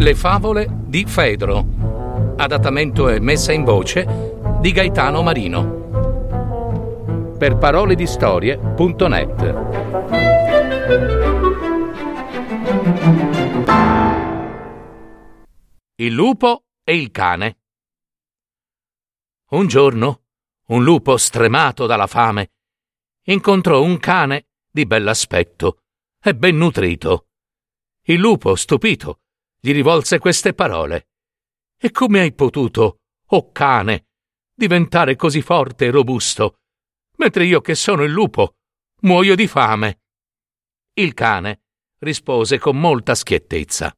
Le favole di Fedro. Adattamento e messa in voce di Gaetano Marino. Per parole di storie.net. Il lupo e il cane. Un giorno, un lupo stremato dalla fame incontrò un cane di bell'aspetto e ben nutrito. Il lupo, stupito, gli rivolse queste parole. E come hai potuto, oh cane, diventare così forte e robusto, mentre io che sono il lupo muoio di fame? Il cane rispose con molta schiettezza.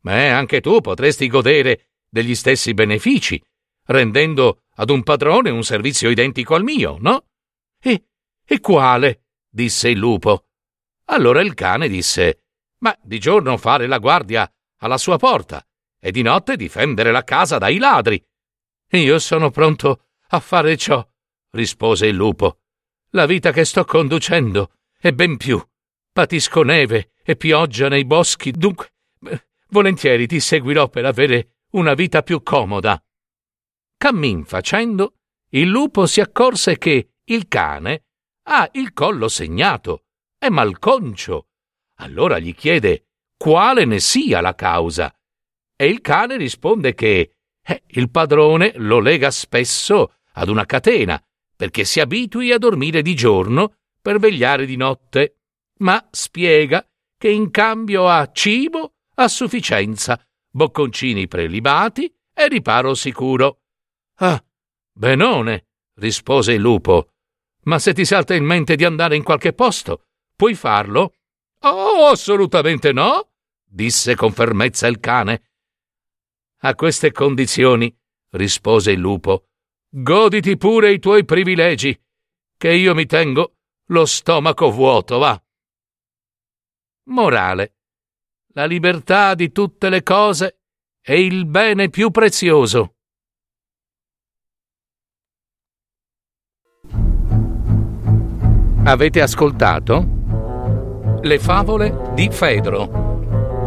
Beh, anche tu potresti godere degli stessi benefici, rendendo ad un padrone un servizio identico al mio, no? E, e quale? disse il lupo. Allora il cane disse: Ma di giorno fare la guardia alla sua porta e di notte difendere la casa dai ladri. Io sono pronto a fare ciò, rispose il lupo. La vita che sto conducendo è ben più. Patisco neve e pioggia nei boschi, dunque volentieri ti seguirò per avere una vita più comoda. Cammin facendo, il lupo si accorse che il cane ha il collo segnato, è malconcio. Allora gli chiede quale ne sia la causa. E il cane risponde che eh, il padrone lo lega spesso ad una catena perché si abitui a dormire di giorno per vegliare di notte, ma spiega che in cambio ha cibo a sufficienza, bocconcini prelibati e riparo sicuro. Ah, benone, rispose il lupo. Ma se ti salta in mente di andare in qualche posto, puoi farlo? Oh, assolutamente no, disse con fermezza il cane. A queste condizioni, rispose il lupo, goditi pure i tuoi privilegi, che io mi tengo lo stomaco vuoto, va. Morale. La libertà di tutte le cose è il bene più prezioso. Avete ascoltato? Le favole di Fedro